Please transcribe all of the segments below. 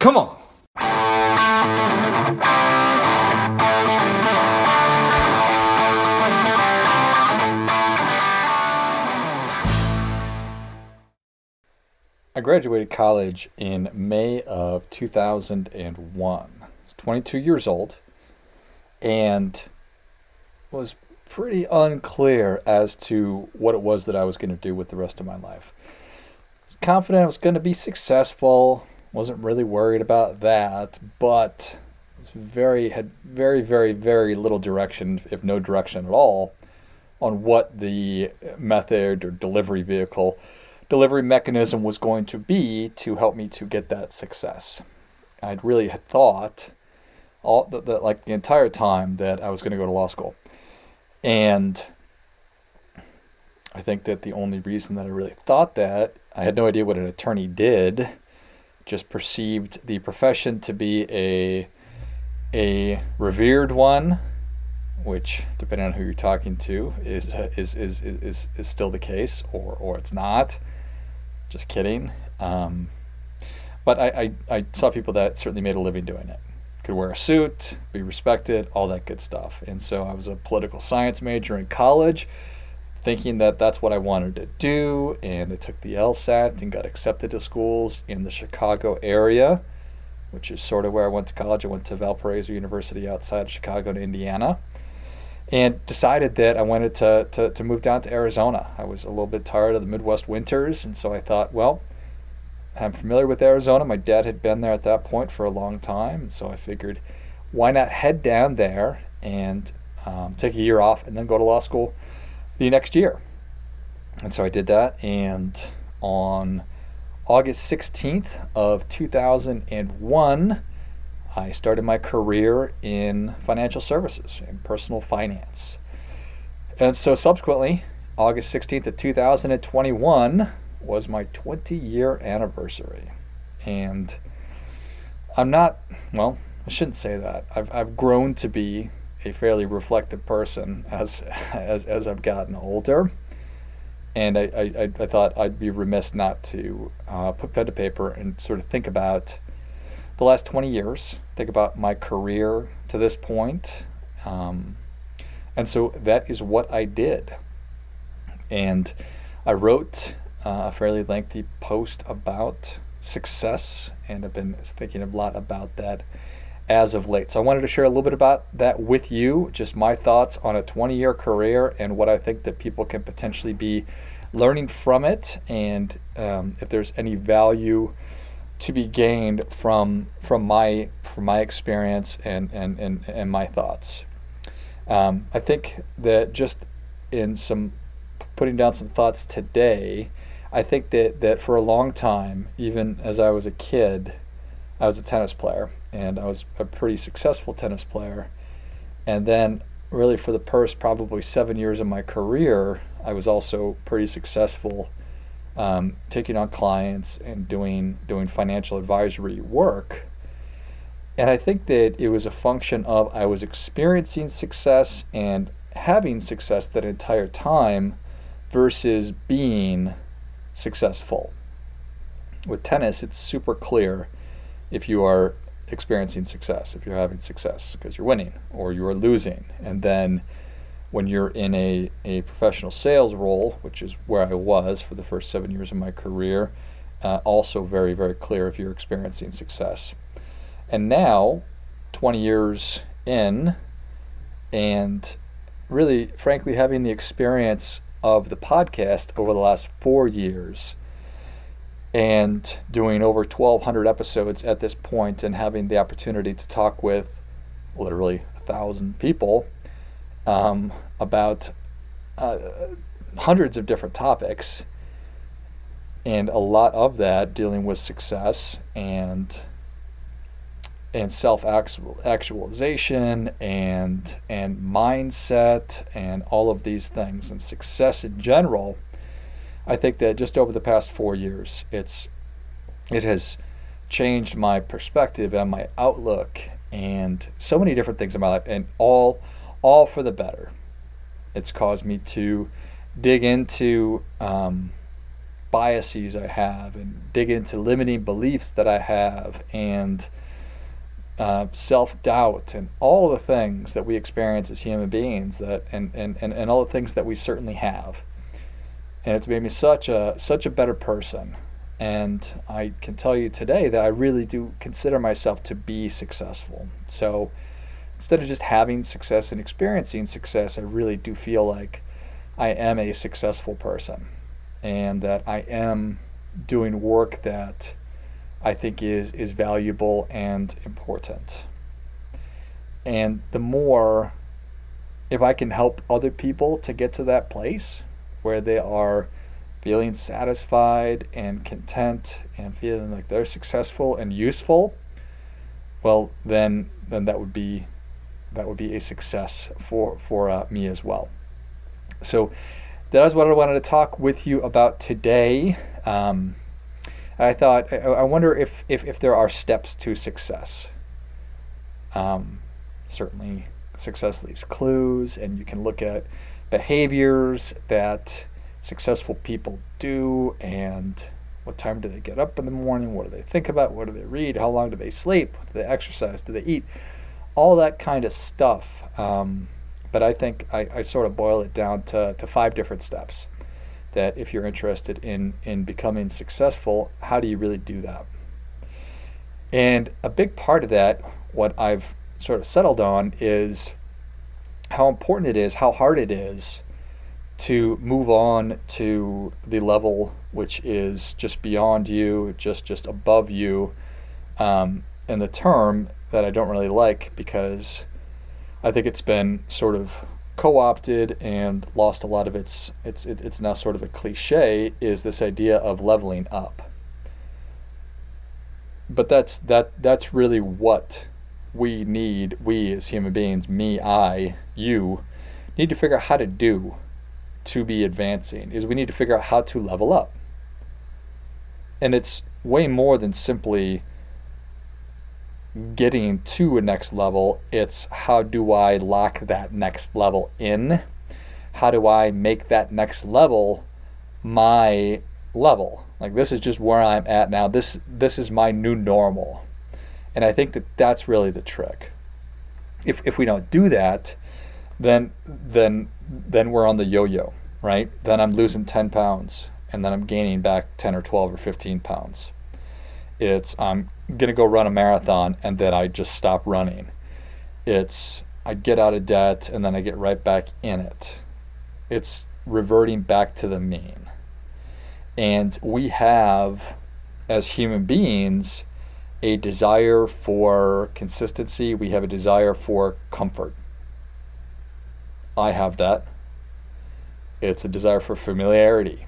Come on. I graduated college in May of 2001. I was 22 years old and was pretty unclear as to what it was that I was going to do with the rest of my life. I was confident I was going to be successful, wasn't really worried about that, but was very had very very very little direction if no direction at all on what the method or delivery vehicle delivery mechanism was going to be to help me to get that success. I'd really had thought all the, the, like the entire time that I was going to go to law school. And I think that the only reason that I really thought that, I had no idea what an attorney did, just perceived the profession to be a a revered one, which depending on who you're talking to is is is is, is still the case or or it's not. Just kidding. Um, but I, I, I saw people that certainly made a living doing it. Could wear a suit, be respected, all that good stuff. And so I was a political science major in college, thinking that that's what I wanted to do. And I took the LSAT and got accepted to schools in the Chicago area, which is sort of where I went to college. I went to Valparaiso University outside of Chicago in Indiana and decided that I wanted to, to, to move down to Arizona. I was a little bit tired of the Midwest winters, and so I thought, well, I'm familiar with Arizona. My dad had been there at that point for a long time, and so I figured, why not head down there and um, take a year off and then go to law school the next year? And so I did that, and on August 16th of 2001, I started my career in financial services and personal finance. And so subsequently, August 16th of 2021 was my 20 year anniversary. And I'm not, well, I shouldn't say that. I've, I've grown to be a fairly reflective person as, as, as I've gotten older. And I, I, I thought I'd be remiss not to uh, put pen to paper and sort of think about the last 20 years, think about my career to this point. Um, and so that is what I did. And I wrote uh, a fairly lengthy post about success, and I've been thinking a lot about that as of late. So I wanted to share a little bit about that with you, just my thoughts on a 20 year career and what I think that people can potentially be learning from it, and um, if there's any value to be gained from from my from my experience and and and, and my thoughts. Um, I think that just in some putting down some thoughts today, I think that that for a long time, even as I was a kid, I was a tennis player and I was a pretty successful tennis player. And then really for the first probably seven years of my career, I was also pretty successful um, taking on clients and doing doing financial advisory work. And I think that it was a function of I was experiencing success and having success that entire time versus being successful. With tennis, it's super clear if you are experiencing success, if you're having success because you're winning or you are losing. And then when you're in a, a professional sales role, which is where I was for the first seven years of my career, uh, also very, very clear if you're experiencing success. And now, 20 years in, and really, frankly, having the experience of the podcast over the last four years and doing over 1,200 episodes at this point and having the opportunity to talk with literally a thousand people um, about uh, hundreds of different topics, and a lot of that dealing with success and and self actualization and and mindset and all of these things and success in general. I think that just over the past four years, it's it has changed my perspective and my outlook and so many different things in my life and all all for the better. It's caused me to dig into um, biases I have and dig into limiting beliefs that I have and uh, self doubt and all the things that we experience as human beings that and, and, and, and all the things that we certainly have. And it's made me such a such a better person. And I can tell you today that I really do consider myself to be successful. So instead of just having success and experiencing success, I really do feel like I am a successful person and that I am doing work that I think is is valuable and important. And the more if I can help other people to get to that place where they are feeling satisfied and content and feeling like they're successful and useful, well then then that would be that would be a success for for uh, me as well. So that is what I wanted to talk with you about today. Um, I thought, I, wonder if, if, if, there are steps to success. Um, certainly, success leaves clues, and you can look at behaviors that successful people do and what time do they get up in the morning? What do they think about? What do they read? How long do they sleep? Do they exercise? Do they eat? All that kind of stuff. Um, but I think I, I sort of boil it down to, to five different steps that if you're interested in, in becoming successful, how do you really do that? And a big part of that, what I've sort of settled on, is how important it is, how hard it is to move on to the level which is just beyond you, just just above you. Um, and the term that I don't really like because I think it's been sort of co-opted and lost a lot of its it's it, it's now sort of a cliche is this idea of leveling up. But that's that that's really what we need we as human beings me I you need to figure out how to do to be advancing is we need to figure out how to level up. And it's way more than simply getting to a next level. It's how do I lock that next level in? How do I make that next level my level? Like this is just where I'm at now. This this is my new normal. And I think that that's really the trick. If if we don't do that, then then then we're on the yo-yo, right? Then I'm losing 10 pounds and then I'm gaining back 10 or 12 or 15 pounds. It's I'm gonna go run a marathon and then I just stop running. It's I get out of debt and then I get right back in it. It's reverting back to the mean. And we have, as human beings, a desire for consistency. We have a desire for comfort. I have that. It's a desire for familiarity.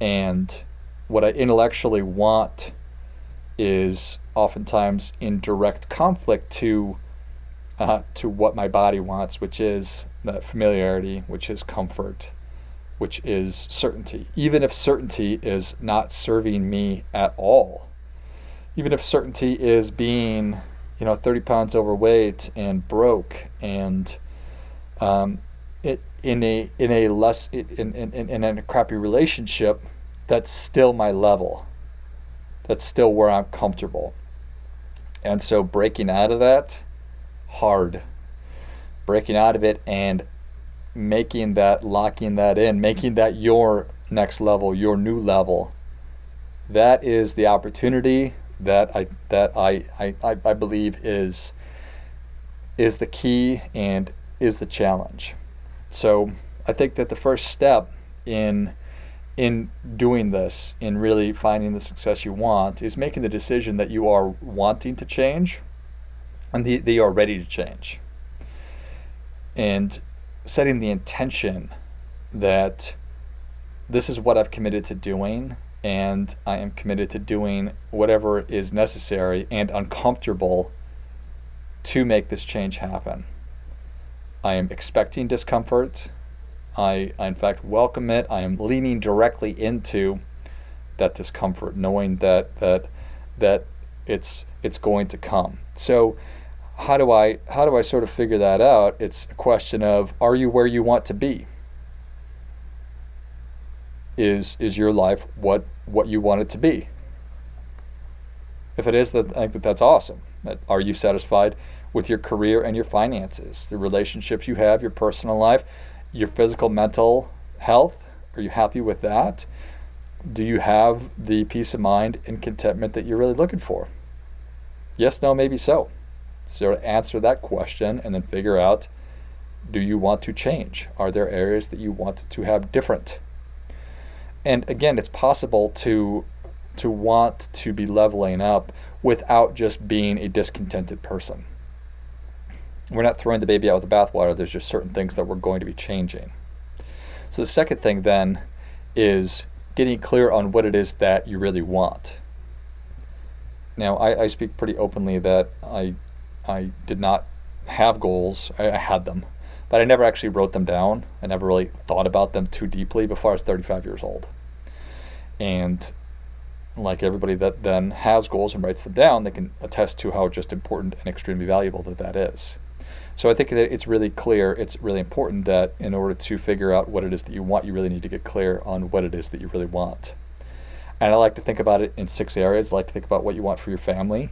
And what I intellectually want is oftentimes in direct conflict to uh, to what my body wants, which is that familiarity, which is comfort, which is certainty. Even if certainty is not serving me at all, even if certainty is being, you know, 30 pounds overweight and broke and um, it in a in a less in, in, in, in a crappy relationship, that's still my level that's still where I'm comfortable. And so breaking out of that, hard. Breaking out of it and making that, locking that in, making that your next level, your new level. That is the opportunity that I that I, I, I believe is is the key and is the challenge. So I think that the first step in in doing this, in really finding the success you want, is making the decision that you are wanting to change and that you are ready to change. And setting the intention that this is what I've committed to doing, and I am committed to doing whatever is necessary and uncomfortable to make this change happen. I am expecting discomfort. I, I in fact welcome it. I am leaning directly into that discomfort, knowing that that that it's it's going to come. So how do I how do I sort of figure that out? It's a question of are you where you want to be? Is is your life what what you want it to be? If it is, that I think that that's awesome. That are you satisfied with your career and your finances, the relationships you have, your personal life, your physical, mental health? Are you happy with that? Do you have the peace of mind and contentment that you're really looking for? Yes, no, maybe so. So answer that question and then figure out do you want to change? Are there areas that you want to have different? And again, it's possible to to want to be leveling up without just being a discontented person. We're not throwing the baby out with the bathwater. There's just certain things that we're going to be changing. So the second thing then is getting clear on what it is that you really want. Now, I, I speak pretty openly that I I did not have goals. I, I had them, but I never actually wrote them down. I never really thought about them too deeply before I was 35 years old. And like everybody that then has goals and writes them down, they can attest to how just important and extremely valuable that that is. So I think that it's really clear, it's really important that in order to figure out what it is that you want, you really need to get clear on what it is that you really want. And I like to think about it in six areas. I like to think about what you want for your family,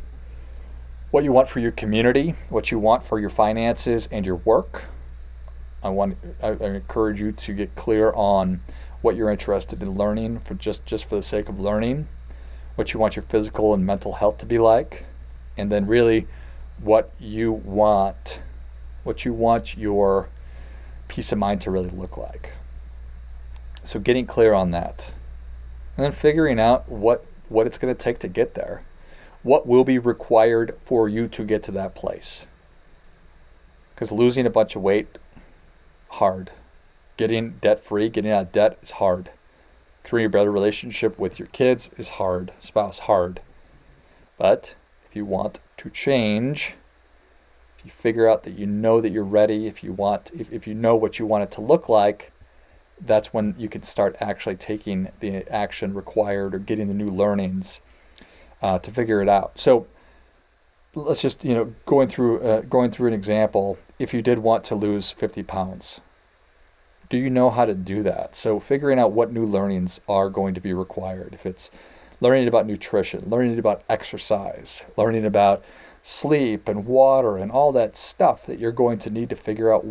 what you want for your community, what you want for your finances and your work. I want I, I encourage you to get clear on what you're interested in learning for just just for the sake of learning, what you want your physical and mental health to be like, and then really what you want what you want your peace of mind to really look like. So getting clear on that. And then figuring out what what it's going to take to get there what will be required for you to get to that place. Because losing a bunch of weight, hard. Getting debt free, getting out of debt is hard. Creating a better relationship with your kids is hard. Spouse, hard. But if you want to change, if you figure out that you know that you're ready, if you want, if, if you know what you want it to look like, that's when you can start actually taking the action required or getting the new learnings uh, to figure it out. So let's just you know going through uh, going through an example. If you did want to lose 50 pounds, do you know how to do that? So figuring out what new learnings are going to be required. If it's learning about nutrition, learning about exercise, learning about sleep and water and all that stuff that you're going to need to figure out.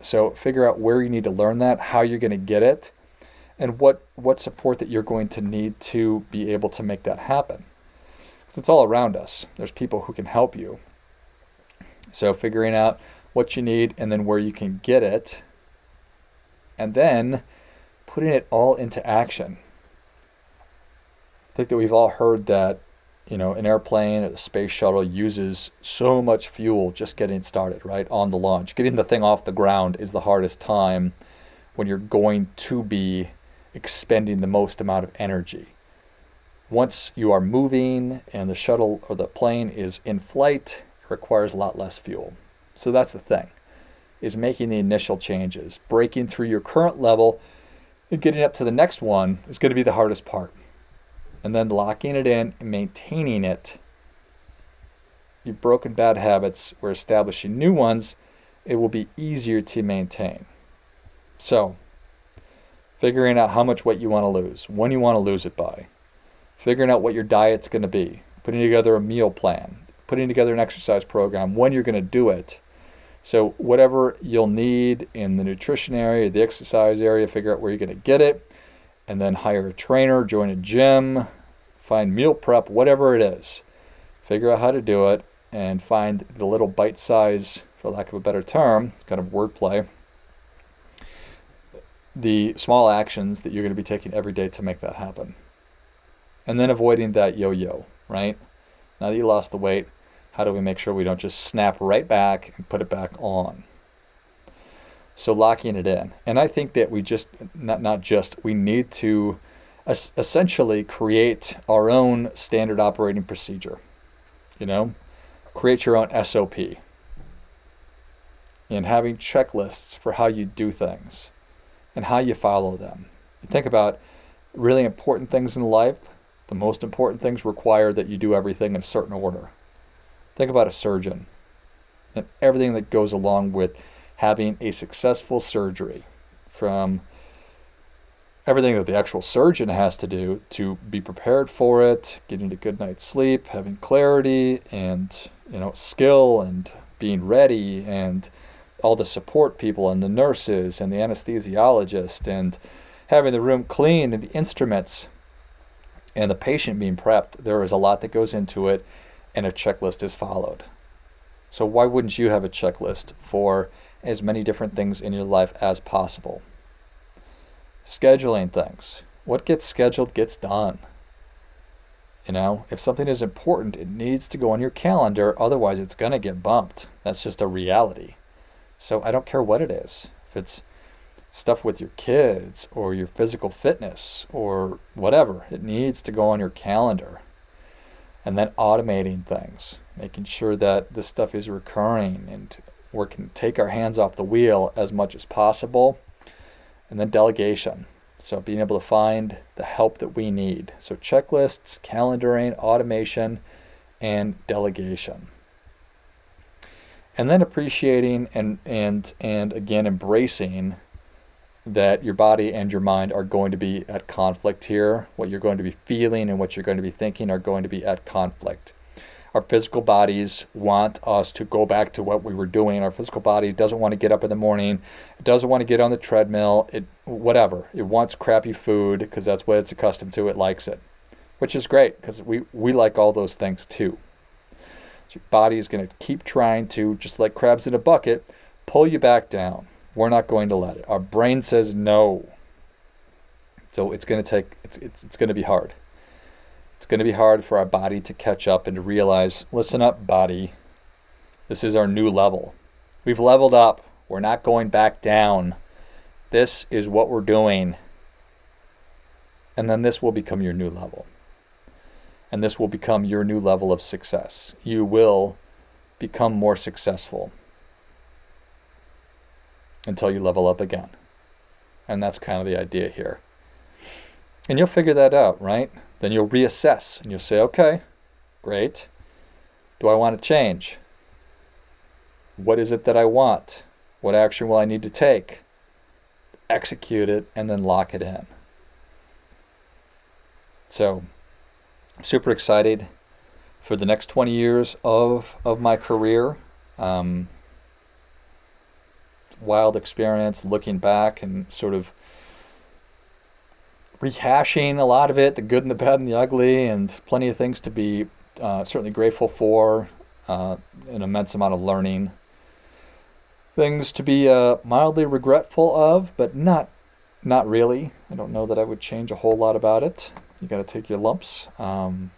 So figure out where you need to learn that, how you're going to get it, and what what support that you're going to need to be able to make that happen. It's all around us. There's people who can help you. So figuring out what you need and then where you can get it, and then putting it all into action. I think that we've all heard that, you know, an airplane or the space shuttle uses so much fuel just getting started, right? On the launch. Getting the thing off the ground is the hardest time when you're going to be expending the most amount of energy once you are moving and the shuttle or the plane is in flight, it requires a lot less fuel. So that's the thing, is making the initial changes. Breaking through your current level and getting up to the next one is going to be the hardest part. And then locking it in and maintaining it. You've broken bad habits, we're establishing new ones, it will be easier to maintain. So, figuring out how much weight you want to lose, when you want to lose it by, figuring out what your diet's going to be, putting together a meal plan, putting together an exercise program, when you're going to do it. So, whatever you'll need in the nutrition area, the exercise area, figure out where you're going to get it, and then hire a trainer, join a gym, find meal prep, whatever it is. Figure out how to do it and find the little bite size, for lack of a better term, kind of wordplay, the small actions that you're going to be taking every day to make that happen and then avoiding that yo-yo, right? Now that you lost the weight, how do we make sure we don't just snap right back and put it back on? So locking it in. And I think that we just not not just we need to essentially create our own standard operating procedure. You know, create your own SOP. And having checklists for how you do things and how you follow them. You think about really important things in life the most important things require that you do everything in a certain order. Think about a surgeon and everything that goes along with having a successful surgery from everything that the actual surgeon has to do to be prepared for it, getting a good night's sleep, having clarity and you know skill and being ready and all the support people and the nurses and the anesthesiologist and having the room clean and the instruments and the patient being prepped. There is a lot that goes into it and a checklist is followed. So why wouldn't you have a checklist for as many different things in your life as possible? scheduling things. What gets scheduled gets done. You know, if something is important, it needs to go on your calendar, otherwise, it's going to get bumped. That's just a reality. So I don't care what it is. If it's stuff with your kids or your physical fitness or whatever, it needs to go on your calendar. And then automating things, making sure that this stuff is recurring and we can take our hands off the wheel as much as possible and then delegation. So being able to find the help that we need. So checklists, calendaring, automation, and delegation. And then appreciating and and and again embracing that your body and your mind are going to be at conflict here. What you're going to be feeling and what you're going to be thinking are going to be at conflict. Our physical bodies want us to go back to what we were doing. Our physical body doesn't want to get up in the morning. It doesn't want to get on the treadmill. It whatever. It wants crappy food because that's what it's accustomed to. It likes it, which is great because we we like all those things too. So your body is going to keep trying to, just like crabs in a bucket, pull you back down. We're not going to let it. Our brain says no. So it's going to take. It's it's it's going to be hard. It's going to be hard for our body to catch up and to realize listen up, body. This is our new level. We've leveled up. We're not going back down. This is what we're doing. And then this will become your new level. And this will become your new level of success. You will become more successful until you level up again. And that's kind of the idea here. And you'll figure that out, right? Then you'll reassess and you'll say, okay, great. Do I want to change? What is it that I want? What action will I need to take? Execute it and then lock it in. So, super excited for the next 20 years of, of my career. Um, wild experience looking back and sort of rehashing a lot of it the good and the bad and the ugly, and plenty of things to be uh, certainly grateful for, uh, an immense amount of learning. Things to be uh, mildly regretful of, but not not really. I don't know that I would change a whole lot about it. You got to take your lumps. Um,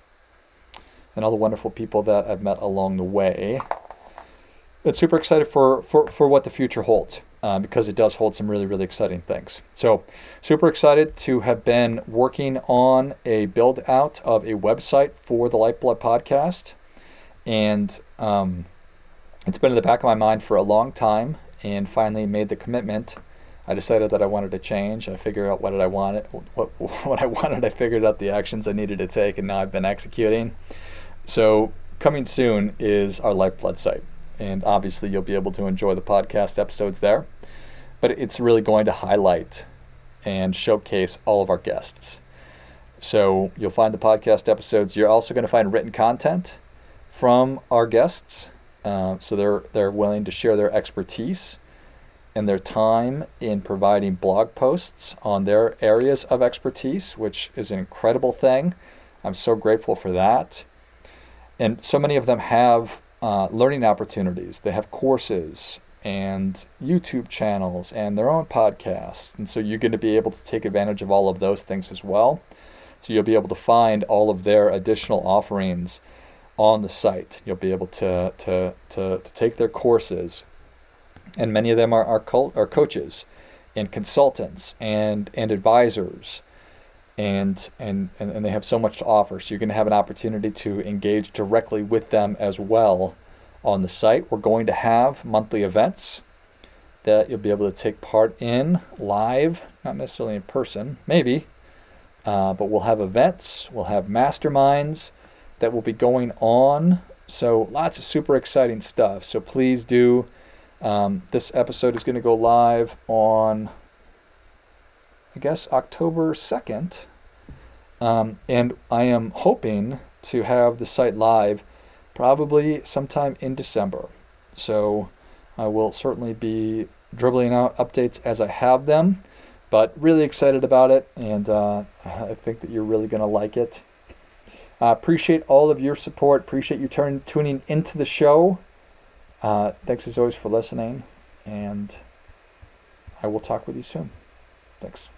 and all the wonderful people that I've met along the way. But super excited for, for, for what the future holds uh, because it does hold some really, really exciting things. So, super excited to have been working on a build out of a website for the Lifeblood podcast. And um, it's been in the back of my mind for a long time and finally made the commitment. I decided that I wanted to change. I figured out what did I wanted, what what I wanted. I figured out the actions I needed to take, and now I've been executing. So coming soon is our Lifeblood site, and obviously you'll be able to enjoy the podcast episodes there but it's really going to highlight and showcase all of our guests. So you'll find the podcast episodes. You're also going to find written content from our guests. Uh, so they're they're willing to share their expertise and their time in providing blog posts on their areas of expertise, which is an incredible thing. I'm so grateful for that. And so many of them have uh, learning opportunities. They have courses and YouTube channels and their own podcasts. And so you're going to be able to take advantage of all of those things as well. So you'll be able to find all of their additional offerings on the site. You'll be able to, to, to, to take their courses. And many of them are, are, co- are coaches and consultants and, and advisors. And, and, and, and they have so much to offer. So you're going to have an opportunity to engage directly with them as well on the site. We're going to have monthly events that you'll be able to take part in live, not necessarily in person, maybe, uh, but we'll have events, we'll have masterminds that will be going on. So lots of super exciting stuff. So please do. Um, this episode is going to go live on I guess, October 2nd. Um, and I am hoping to have the site live probably sometime in December. So I will certainly be dribbling out updates as I have them, but really excited about it, and uh, I think that you're really going to like it. Uh, appreciate all of your support. Appreciate you turn, tuning into the show. Uh, thanks as always for listening, and I will talk with you soon. Thanks.